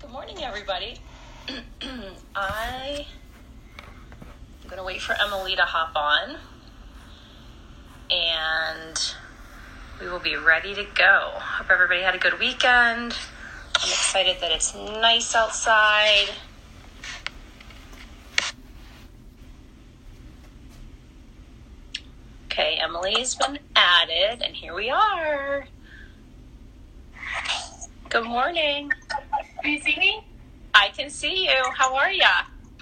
Good morning, everybody. I am going to wait for Emily to hop on, and we will be ready to go. Hope everybody had a good weekend. I'm excited that it's nice outside. Okay, Emily's been added, and here we are. Good morning. Do you see me? I can see you. How are ya?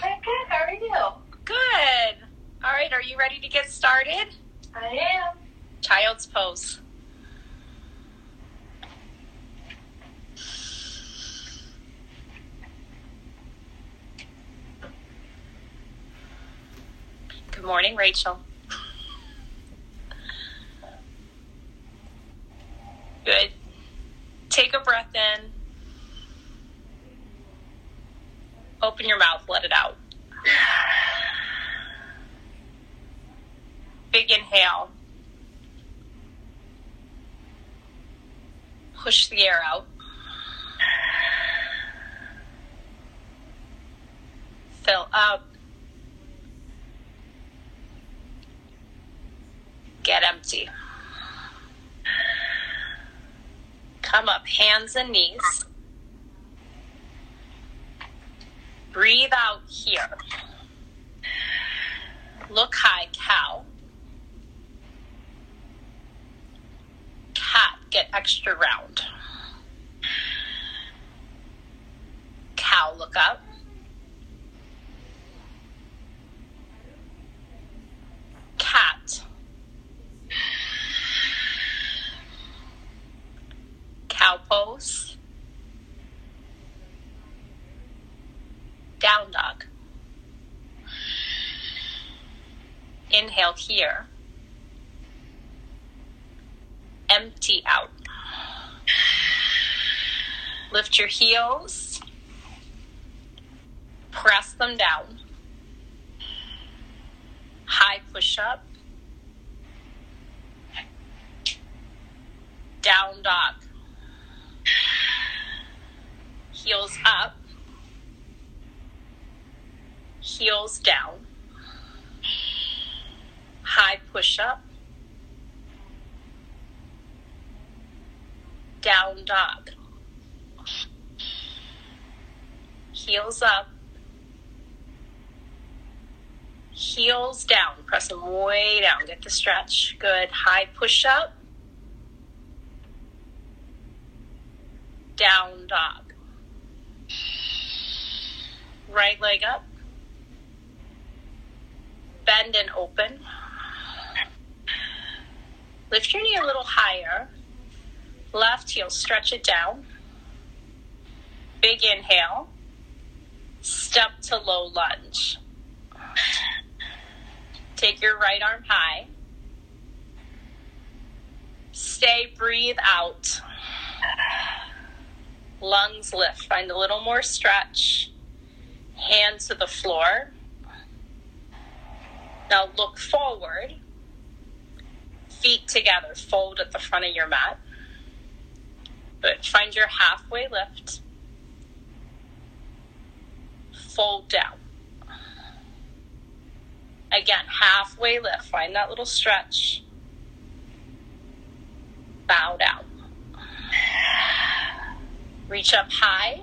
I'm good. How are you? Good. All right, are you ready to get started? I am. Child's pose. Good morning, Rachel. Good. Take a breath in. Open your mouth, let it out. Big inhale. Push the air out. Fill up. Get empty. Come up, hands and knees. Breathe out here. Look high, cow. Cat, get extra round. Cow, look up. Cat. Cow pose. Down dog. Here. Empty out. Lift your heels. Press them down. High push up. Down dog. Heels up. Heels down. High push up. Down dog. Heels up. Heels down. Press them way down. Get the stretch. Good. High push up. Down dog. Right leg up. Bend and open. Lift your knee a little higher. Left heel, stretch it down. Big inhale. Step to low lunge. Take your right arm high. Stay, breathe out. Lungs lift. Find a little more stretch. Hands to the floor. Now look forward. Feet together. Fold at the front of your mat. But Find your halfway lift. Fold down. Again, halfway lift. Find that little stretch. Bow down. Reach up high.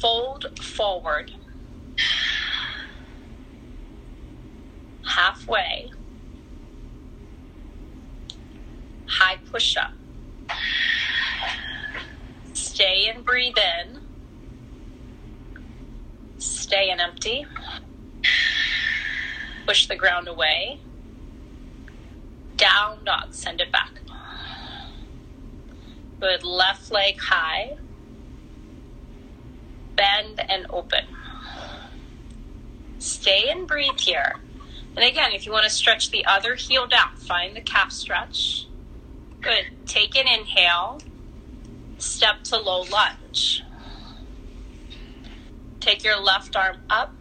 Fold forward. Halfway. High push up. Stay and breathe in. Stay and empty. Push the ground away. Down dog, send it back. Good. Left leg high. Bend and open. Stay and breathe here. And again, if you want to stretch the other heel down, find the calf stretch. Good. Take an inhale. Step to low lunge. Take your left arm up.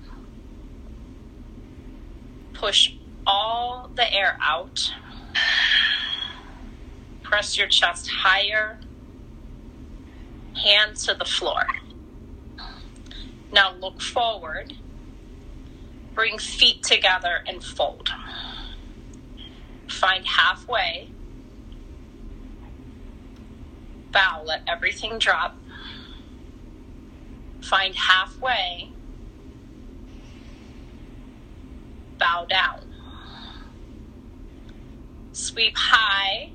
Push all the air out. Press your chest higher hand to the floor. Now look forward. Bring feet together and fold. Find halfway. Bow, let everything drop. Find halfway. Bow down. Sweep high.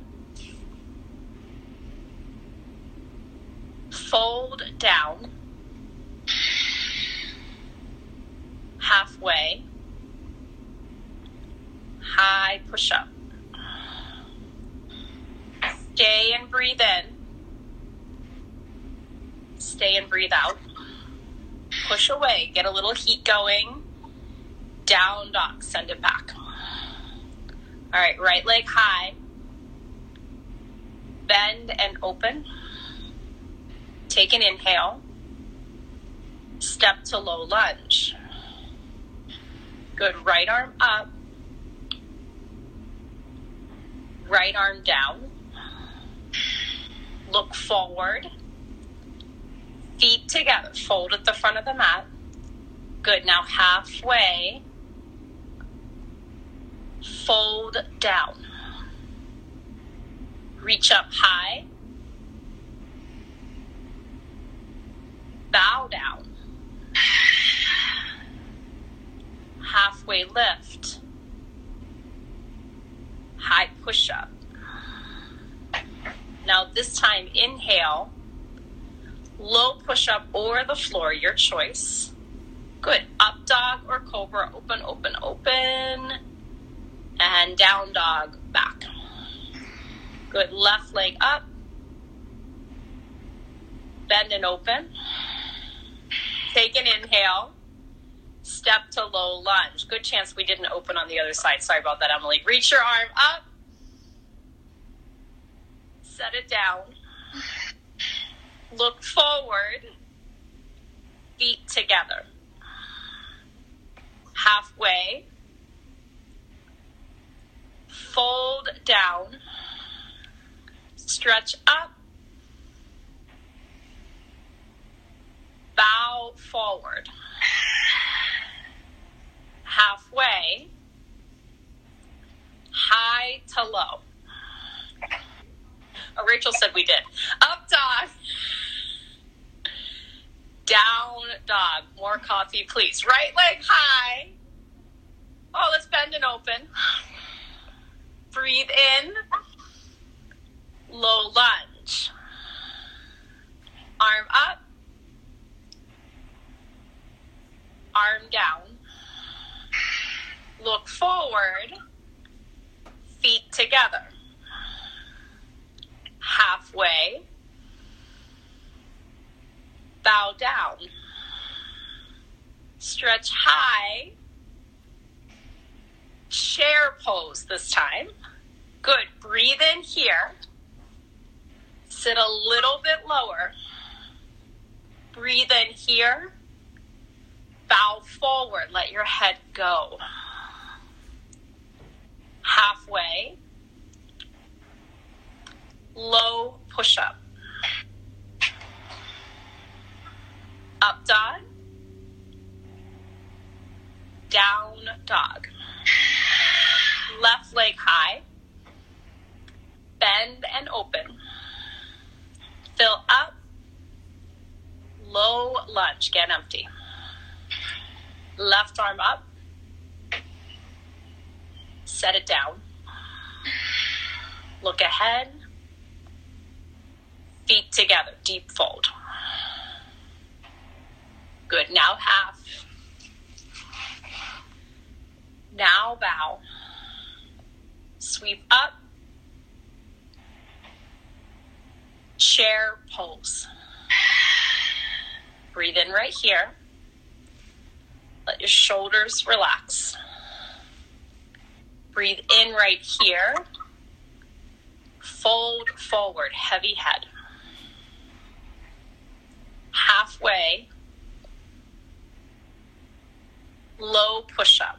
Fold down. Halfway. High push up. Stay and breathe in. Stay and breathe out. Push away. Get a little heat going. Down dog. Send it back. All right, right leg high. Bend and open. Take an inhale. Step to low lunge. Good. Right arm up. Right arm down. Look forward. Feet together. Fold at the front of the mat. Good. Now halfway. Fold down. Reach up high. Bow down. Halfway lift. High push up. Now, this time, inhale, low push up or the floor, your choice. Good. Up dog or cobra, open, open, open. And down dog, back. Good. Left leg up. Bend and open. Take an inhale. Step to low lunge. Good chance we didn't open on the other side. Sorry about that, Emily. Reach your arm up. Set it down. Look forward. Feet together. Halfway. Fold down. Stretch up. Bow forward. Halfway. High to low. Oh, Rachel said we did. Up dog. Down dog. More coffee, please. Right leg high. Oh, let's bend and open. Breathe in. Low lunge. Arm up. Arm down. Look forward. Feet together. Halfway. Bow down. Stretch high. Chair pose this time. Good. Breathe in here. Sit a little bit lower. Breathe in here. Bow forward. Let your head go. Halfway. Low push up. Up dog. Down dog. Left leg high. Bend and open. Fill up. Low lunge. Get empty. Left arm up. Set it down. Look ahead. Feet together. Deep fold. Good. Now half. Now bow. Sweep up. Chair pose. Breathe in right here. Let your shoulders relax. Breathe in right here. Fold forward, heavy head. Halfway. Low push up.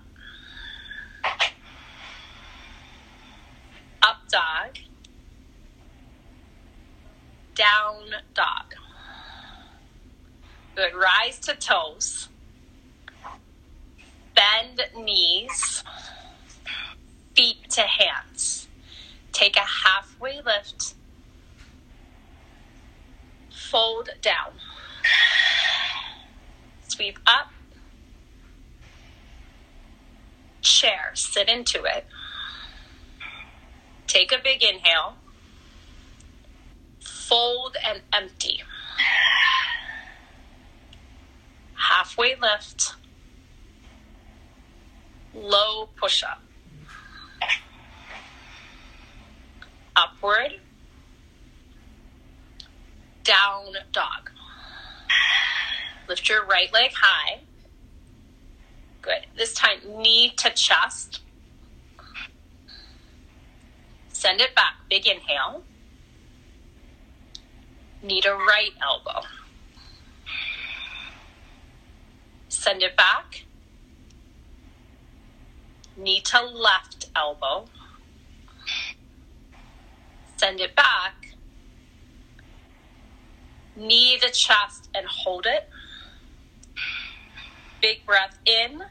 Up dog. Down dog. Good. Rise to toes. Bend knees. Feet to hands. Take a halfway lift. Fold down. Sweep up. Chair. Sit into it. Take a big inhale. Fold and empty. Halfway lift. Low push up. Upward. Down dog. Lift your right leg high. Good. This time, knee to chest. Send it back. Big inhale. Knee to right elbow. Send it back. Knee to left elbow. Send it back. Knee to chest and hold it. Big breath in.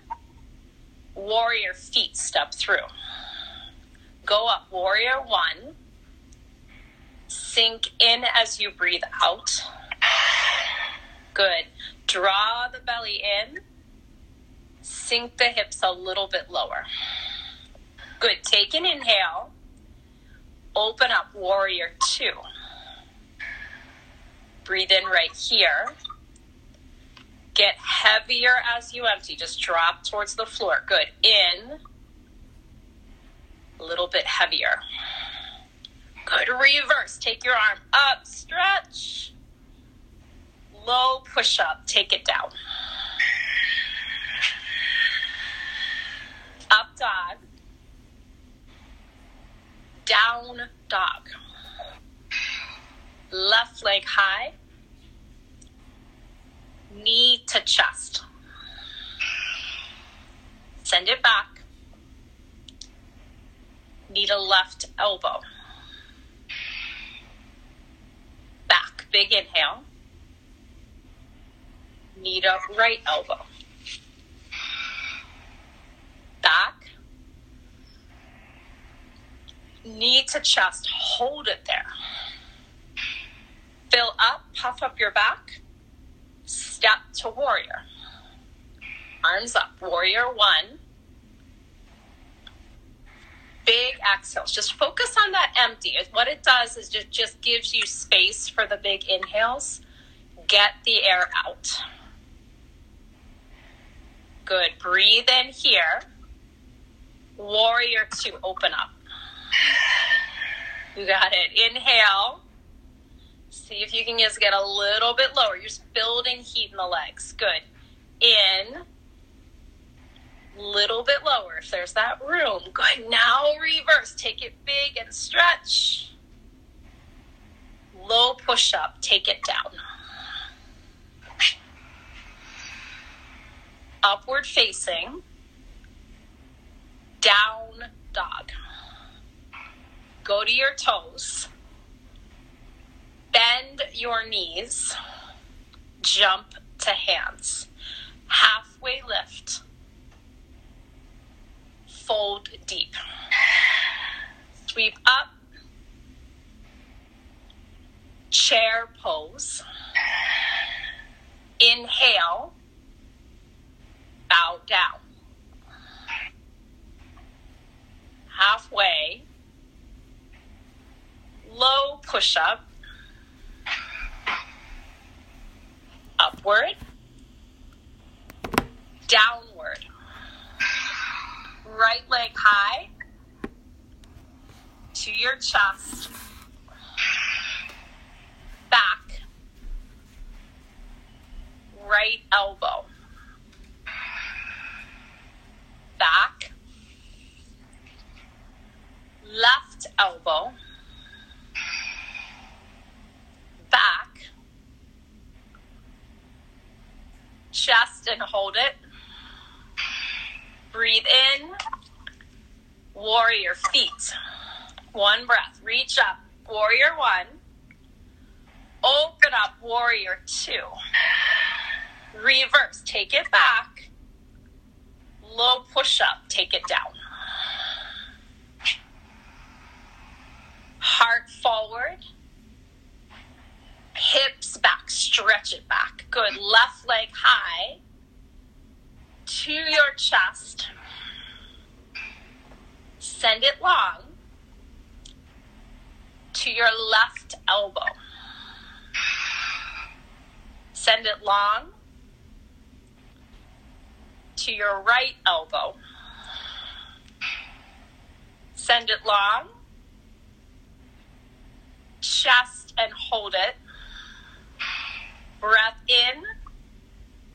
Warrior feet step through. Go up, warrior one. Sink in as you breathe out. Good. Draw the belly in. Sink the hips a little bit lower. Good. Take an inhale. Open up, warrior two. Breathe in right here. Get heavier as you empty. Just drop towards the floor. Good. In. A little bit heavier. Good. Reverse. Take your arm up. Stretch. Low push up. Take it down. Up dog. Down dog. Left leg high. Knee to chest. Send it back. Knee to left elbow. Back. Big inhale. Knee to right elbow. Back. Knee to just Hold it there. Fill up. Puff up your back. Step to warrior. Arms up. Warrior one. Big exhales. Just focus on that empty. What it does is just, just gives you space for the big inhales. Get the air out. Good. Breathe in here. Warrior two. Open up. You got it. Inhale. See if you can just get a little bit lower. You're just building heat in the legs. Good. In. Little bit lower if there's that room. Good. Now reverse. Take it big and stretch. Low push up. Take it down. Upward facing. Down dog. Go to your toes. Bend your knees. Jump to hands. Halfway lift. Fold deep. Sweep up. Chair pose. Inhale. Bow down. Halfway. Low push up. Upward. Downward. Right leg high to your chest. Back. Right elbow. Back. Left elbow. Back. Chest and hold it. Breathe in. Warrior feet. One breath. Reach up. Warrior one. Open up. Warrior two. Reverse. Take it back. Low push up. Take it down. Heart forward. Hips back. Stretch it back. Good. Left leg high to your chest. Send it long to your left elbow. Send it long to your right elbow. Send it long, chest and hold it. Breath in,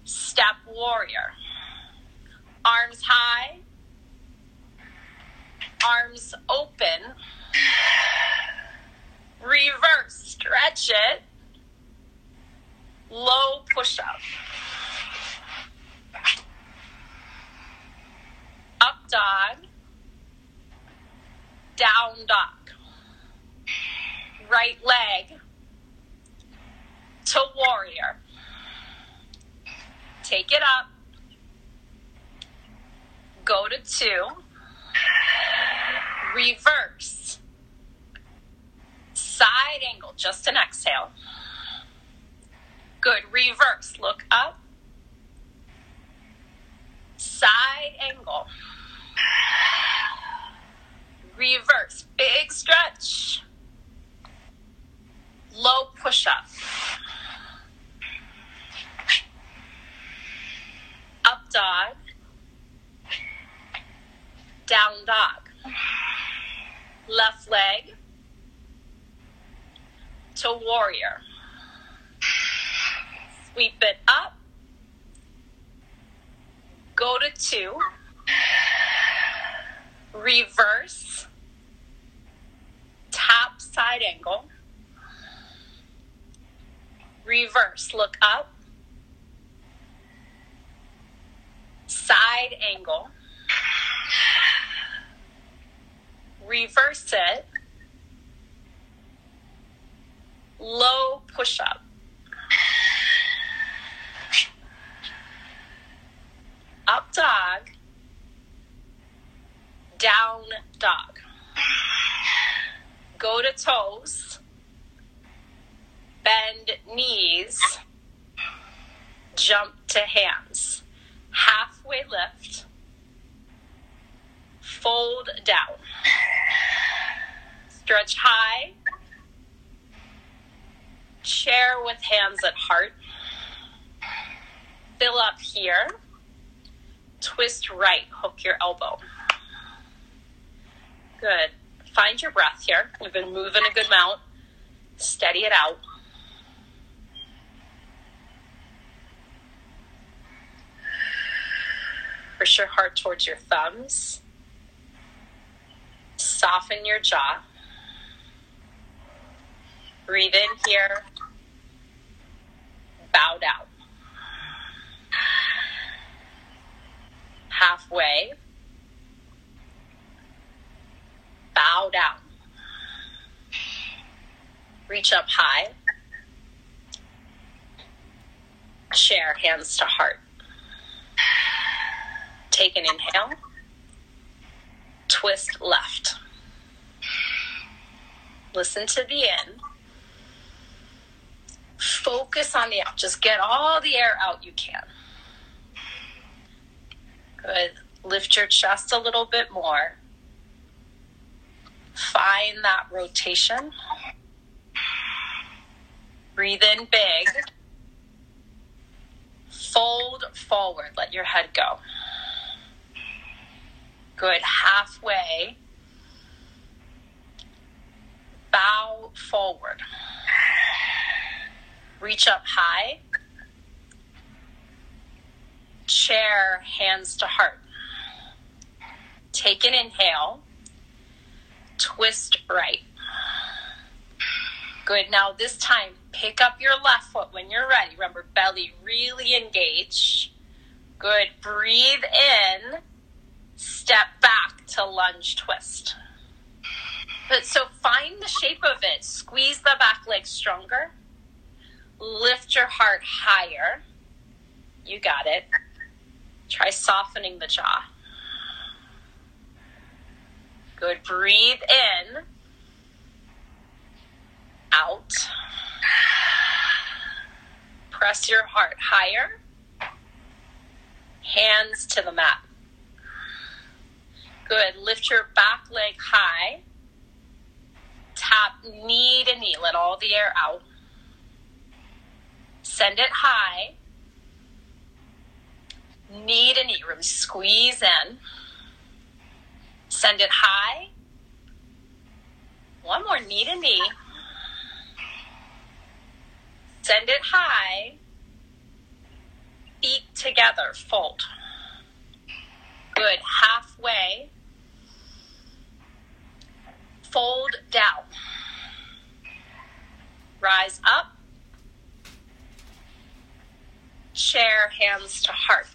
step warrior. Arms high, arms open. Reverse, stretch it. Low push up. Up dog. Down dog. Right leg to warrior. Take it up. Go to two. Reverse. Side angle, just an exhale. Good. Reverse. Look up. Side angle. Reverse. Big stretch. Low push up. Up dog. Down dog. Left leg to warrior. Sweep it up. Go to two. Reverse. Tap side angle. Reverse. Look up. Side angle. Reverse it. Low push up. Up dog. Down dog. Go to toes. Bend knees. Jump to hands. Halfway lift. Fold down. Stretch high. Chair with hands at heart. Fill up here. Twist right. Hook your elbow. Good. Find your breath here. We've been moving a good amount. Steady it out. Push your heart towards your thumbs. Soften your jaw. Breathe in here. Bow down. Halfway. Bow down. Reach up high. Share hands to heart. Take an inhale. Twist left. Listen to the in. Focus on the out. Just get all the air out you can. Good. Lift your chest a little bit more. Find that rotation. Breathe in big. Fold forward. Let your head go. Good. Halfway. Bow forward. Reach up high. Chair, hands to heart. Take an inhale. Twist right. Good. Now, this time, pick up your left foot when you're ready. Remember, belly really engaged. Good. Breathe in. Step back to lunge twist. But so find the shape of it. Squeeze the back leg stronger. Lift your heart higher. You got it. Try softening the jaw. Good. Breathe in. Out. Press your heart higher. Hands to the mat. Good. Lift your back leg high. Tap knee to knee. Let all the air out. Send it high. Knee to knee. Really squeeze in. Send it high. One more knee to knee. Send it high. Feet together. Fold. Good. Halfway. Fold down. Rise up. Chair, hands to heart.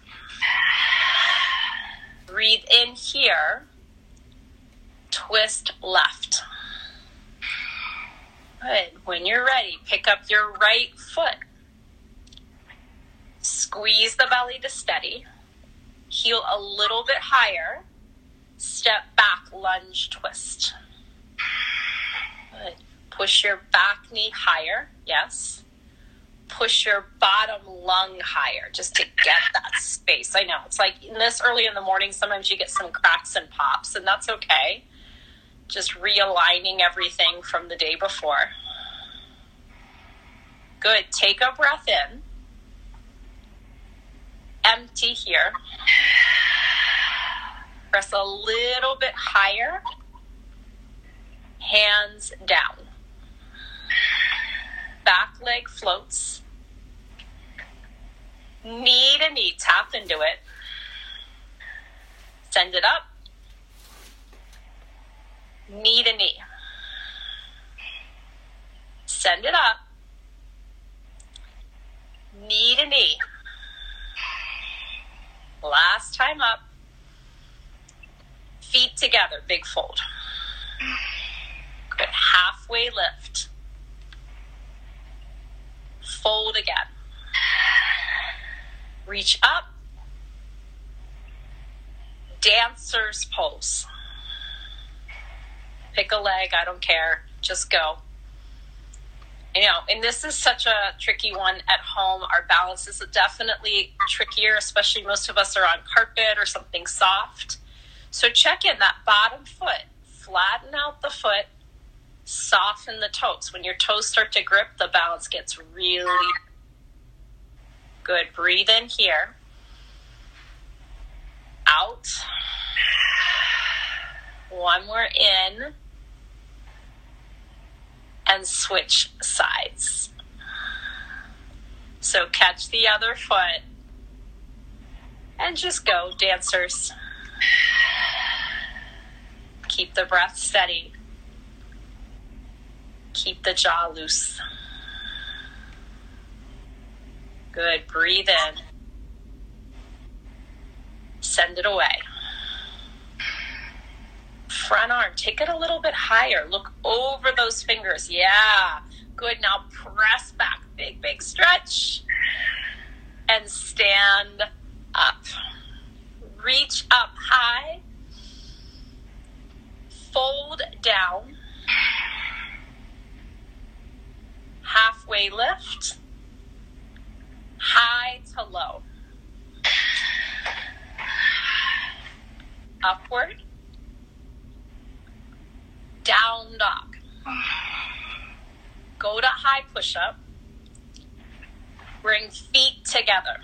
Breathe in here. Twist left. Good. When you're ready, pick up your right foot. Squeeze the belly to steady. Heel a little bit higher. Step back, lunge, twist. Your back knee higher. Yes. Push your bottom lung higher just to get that space. I know it's like in this early in the morning, sometimes you get some cracks and pops, and that's okay. Just realigning everything from the day before. Good. Take a breath in. Empty here. Press a little bit higher. Hands down. Back leg floats. Knee to knee, tap into it. Send it up. Knee to knee. Send it up. Knee to knee. Last time up. Feet together, big fold. Good. Halfway lift. Fold again. Reach up. Dancer's pose. Pick a leg, I don't care. Just go. You know, and this is such a tricky one at home. Our balance is definitely trickier, especially most of us are on carpet or something soft. So check in that bottom foot, flatten out the foot, soften the toes. When your toes start to grip, the balance gets really good. Breathe in here, out. One more in, and switch sides. So catch the other foot and just go, dancers. Keep the breath steady. Keep the jaw loose. Good. Breathe in. Send it away. Front arm, take it a little bit higher. Look over those fingers. Yeah. Good. Now press back. Big, big stretch. And stand up. Reach up high. Fold down. Lift. High to low. Upward. Down dog. Go to high push up. Bring feet together.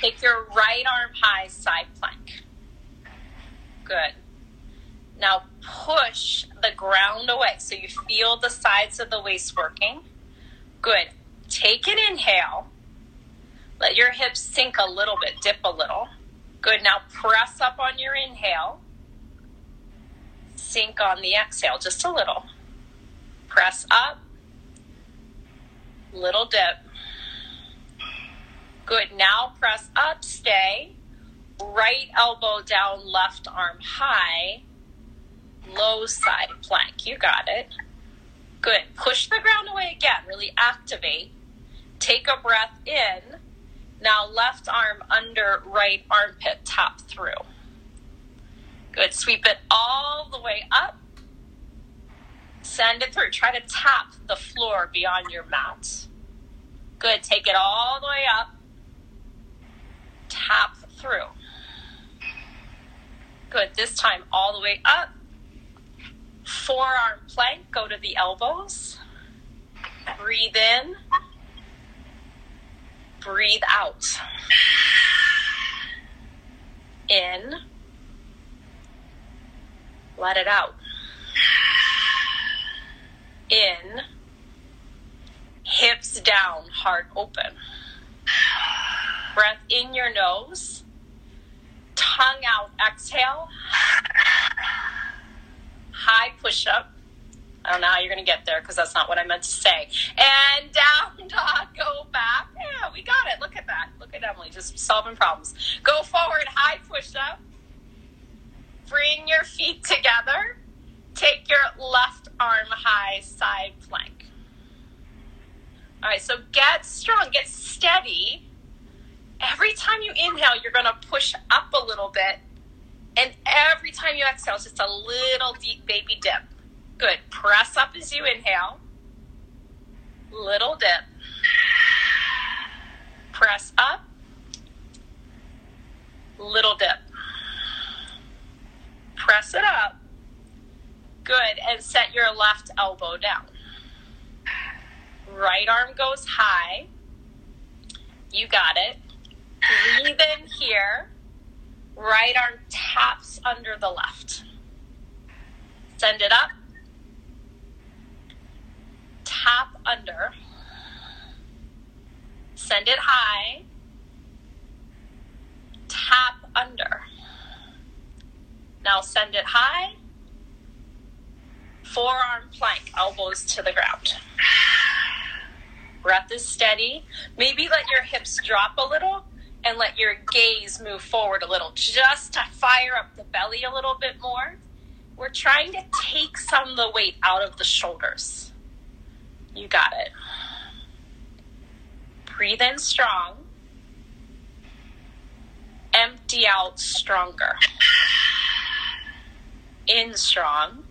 Take your right arm high, side plank. Good. Now push the ground away so you feel the sides of the waist working. Good. Take an inhale. Let your hips sink a little bit, dip a little. Good. Now press up on your inhale. Sink on the exhale, just a little. Press up. Little dip. Good. Now press up, stay. Right elbow down, left arm high. Low side plank. You got it. Good. Push the ground away again. Really activate. Take a breath in. Now, left arm under right armpit, tap through. Good. Sweep it all the way up. Send it through. Try to tap the floor beyond your mat. Good. Take it all the way up. Tap through. Good. This time, all the way up. Forearm plank. Go to the elbows. Breathe in. Breathe out. In. Let it out. In. Hips down, heart open. Breath in your nose. Tongue out, exhale. High push up. I don't know how you're going to get there because that's not what I meant to say. And down dog, go back. Yeah, we got it. Look at that. Look at Emily, just solving problems. Go forward, high push up. Bring your feet together. Take your left arm high, side plank. All right, so get strong, get steady. Every time you inhale, you're going to push up a little bit. And every time you exhale, just a little deep baby dip. Good. Press up as you inhale. Little dip. Press up. Little dip. Press it up. Good. And set your left elbow down. Right arm goes high. You got it. Breathe in here. Right arm taps under the left. Send it up tap under, send it high, tap under. Now send it high, forearm plank, elbows to the ground. Breath is steady. Maybe let your hips drop a little and let your gaze move forward a little just to fire up the belly a little bit more. We're trying to take some of the weight out of the shoulders. You got it. Breathe in strong. Empty out stronger. In strong.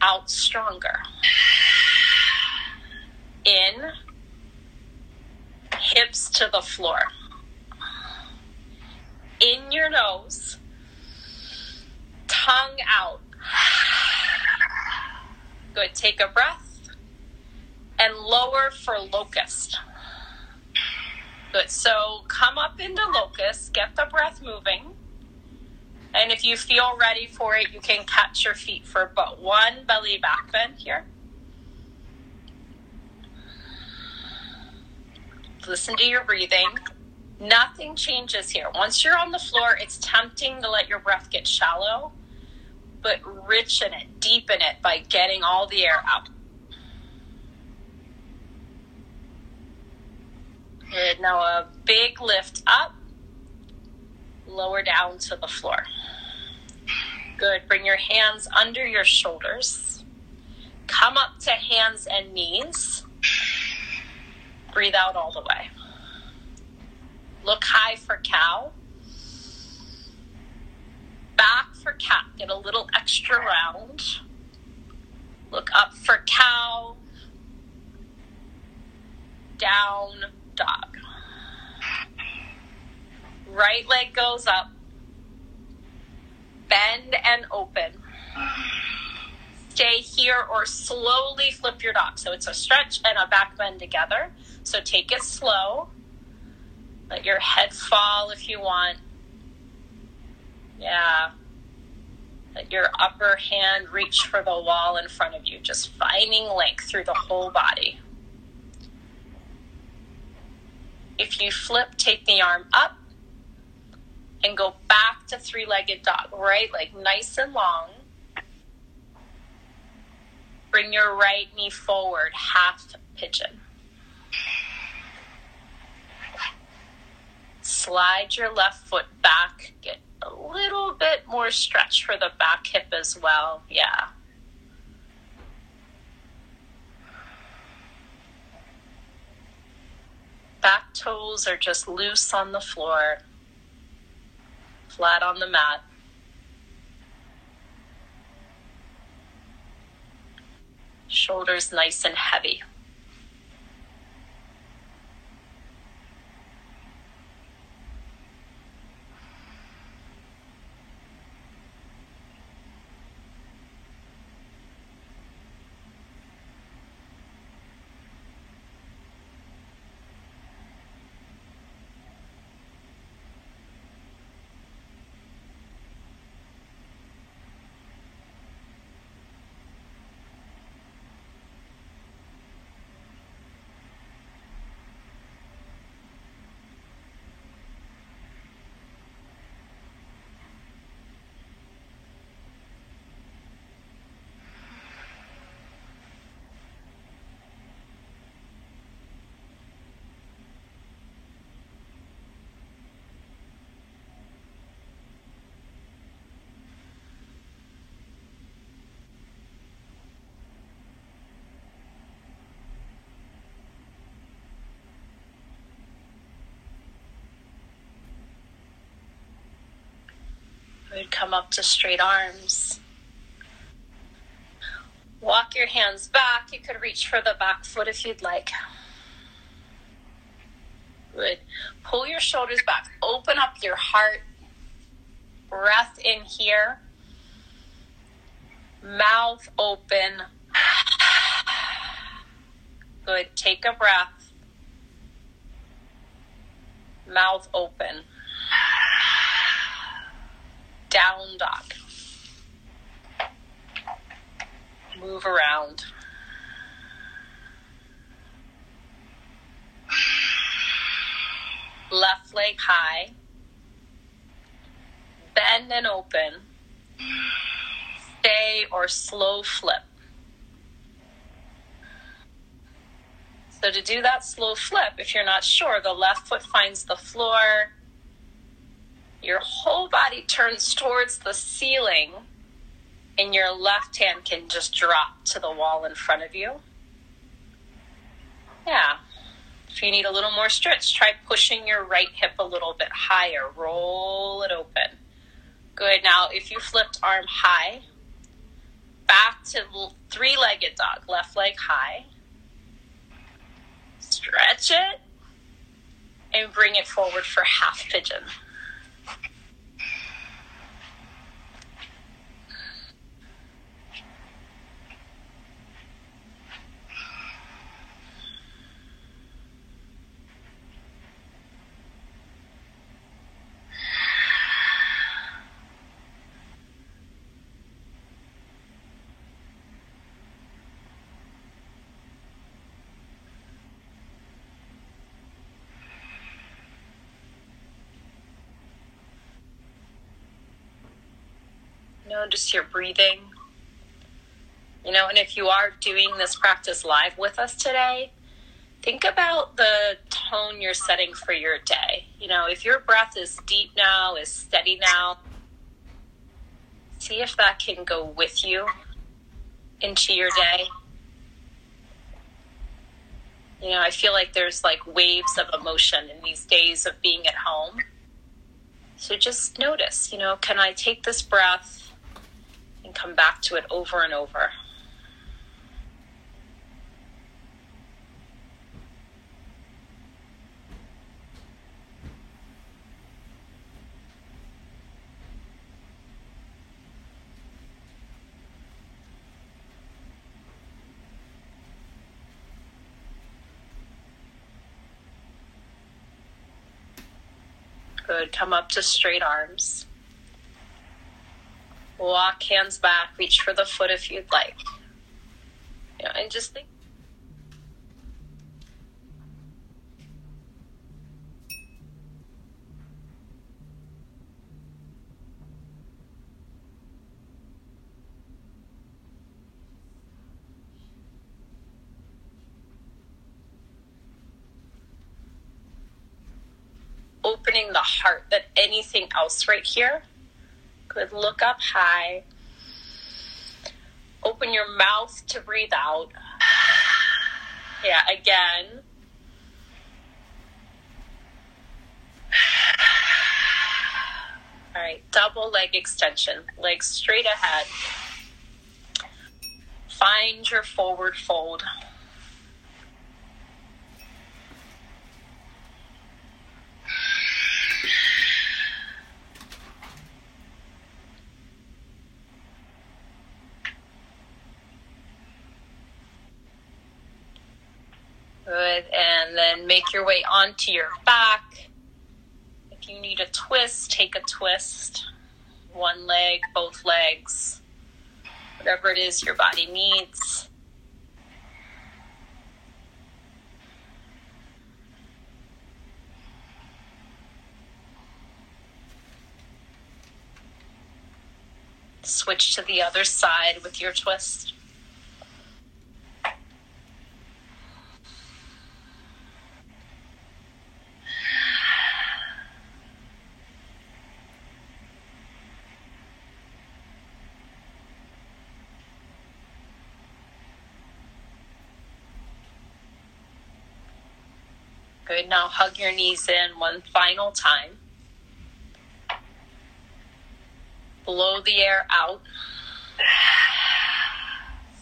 Out stronger. In. Hips to the floor. In your nose. Tongue out. Good. Take a breath and lower for locust. Good. So come up into locust, get the breath moving. And if you feel ready for it, you can catch your feet for but one belly back bend here. Listen to your breathing. Nothing changes here. Once you're on the floor, it's tempting to let your breath get shallow but richen it, deepen it by getting all the air out. Good. Now a big lift up, lower down to the floor. Good. Bring your hands under your shoulders. Come up to hands and knees. Breathe out all the way. Look high for cow back for cat, get a little extra round. Look up for cow, down dog. Right leg goes up, bend and open. Stay here or slowly flip your dog. So it's a stretch and a back bend together. So take it slow. Let your head fall if you want. Yeah. Let your upper hand reach for the wall in front of you, just finding length through the whole body. If you flip, take the arm up and go back to three legged dog, right? Like nice and long. Bring your right knee forward, half pigeon. Slide your left foot back, get a little bit more stretch for the back hip as well. Yeah. Back toes are just loose on the floor, flat on the mat. Shoulders nice and heavy. Good. Come up to straight arms. Walk your hands back. You could reach for the back foot if you'd like. Good. Pull your shoulders back. Open up your heart. Breath in here. Mouth open. Good. Take a breath. Mouth open. Down dog. Move around. Left leg high. Bend and open. Stay or slow flip. So, to do that slow flip, if you're not sure, the left foot finds the floor, your whole body turns towards the ceiling, and your left hand can just drop to the wall in front of you. Yeah. If you need a little more stretch, try pushing your right hip a little bit higher. Roll it open. Good. Now, if you flipped arm high, back to three legged dog, left leg high. Stretch it and bring it forward for half pigeon. Notice your breathing. You know, and if you are doing this practice live with us today, think about the tone you're setting for your day. You know, if your breath is deep now, is steady now, see if that can go with you into your day. You know, I feel like there's like waves of emotion in these days of being at home. So just notice, you know, can I take this breath and come back to it over and over. Good. Come up to straight arms. Walk hands back, reach for the foot if you'd like. Yeah, and just think. Opening the heart that anything else right here look up high. Open your mouth to breathe out. Yeah, again. All right, double leg extension, legs straight ahead. Find your forward fold. Then make your way onto your back. If you need a twist, take a twist. One leg, both legs, whatever it is your body needs. Switch to the other side with your twist. Good. Now hug your knees in one final time. Blow the air out.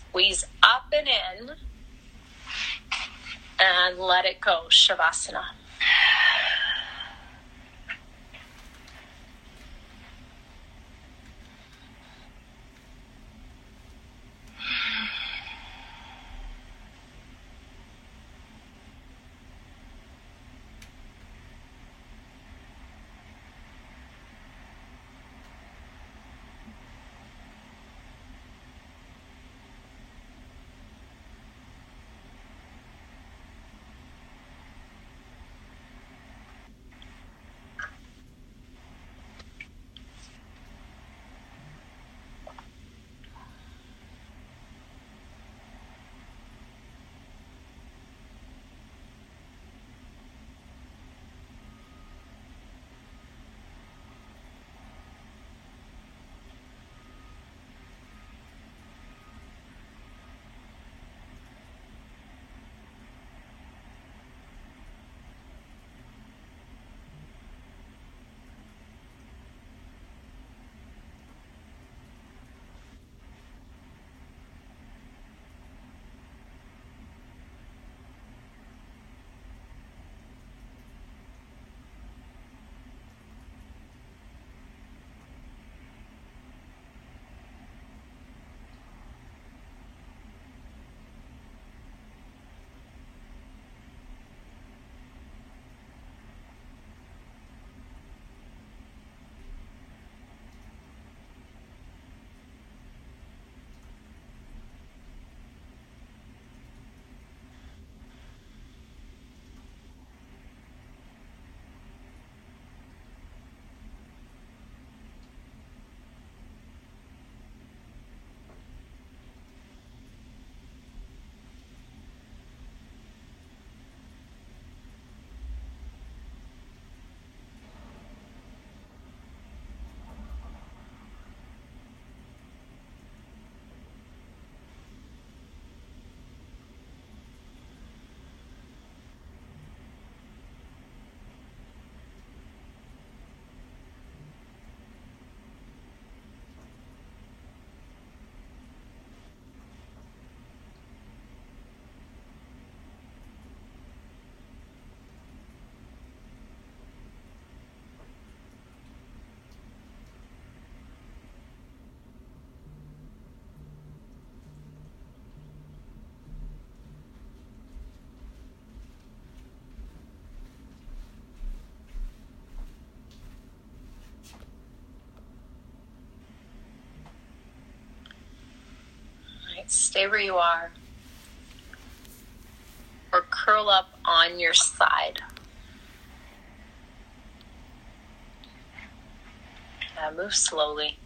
Squeeze up and in. And let it go. Shavasana. Stay where you are. Or curl up on your side. Uh, move slowly.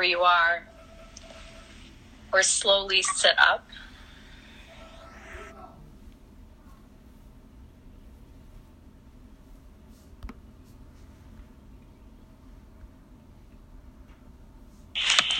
Where you are. Or slowly sit up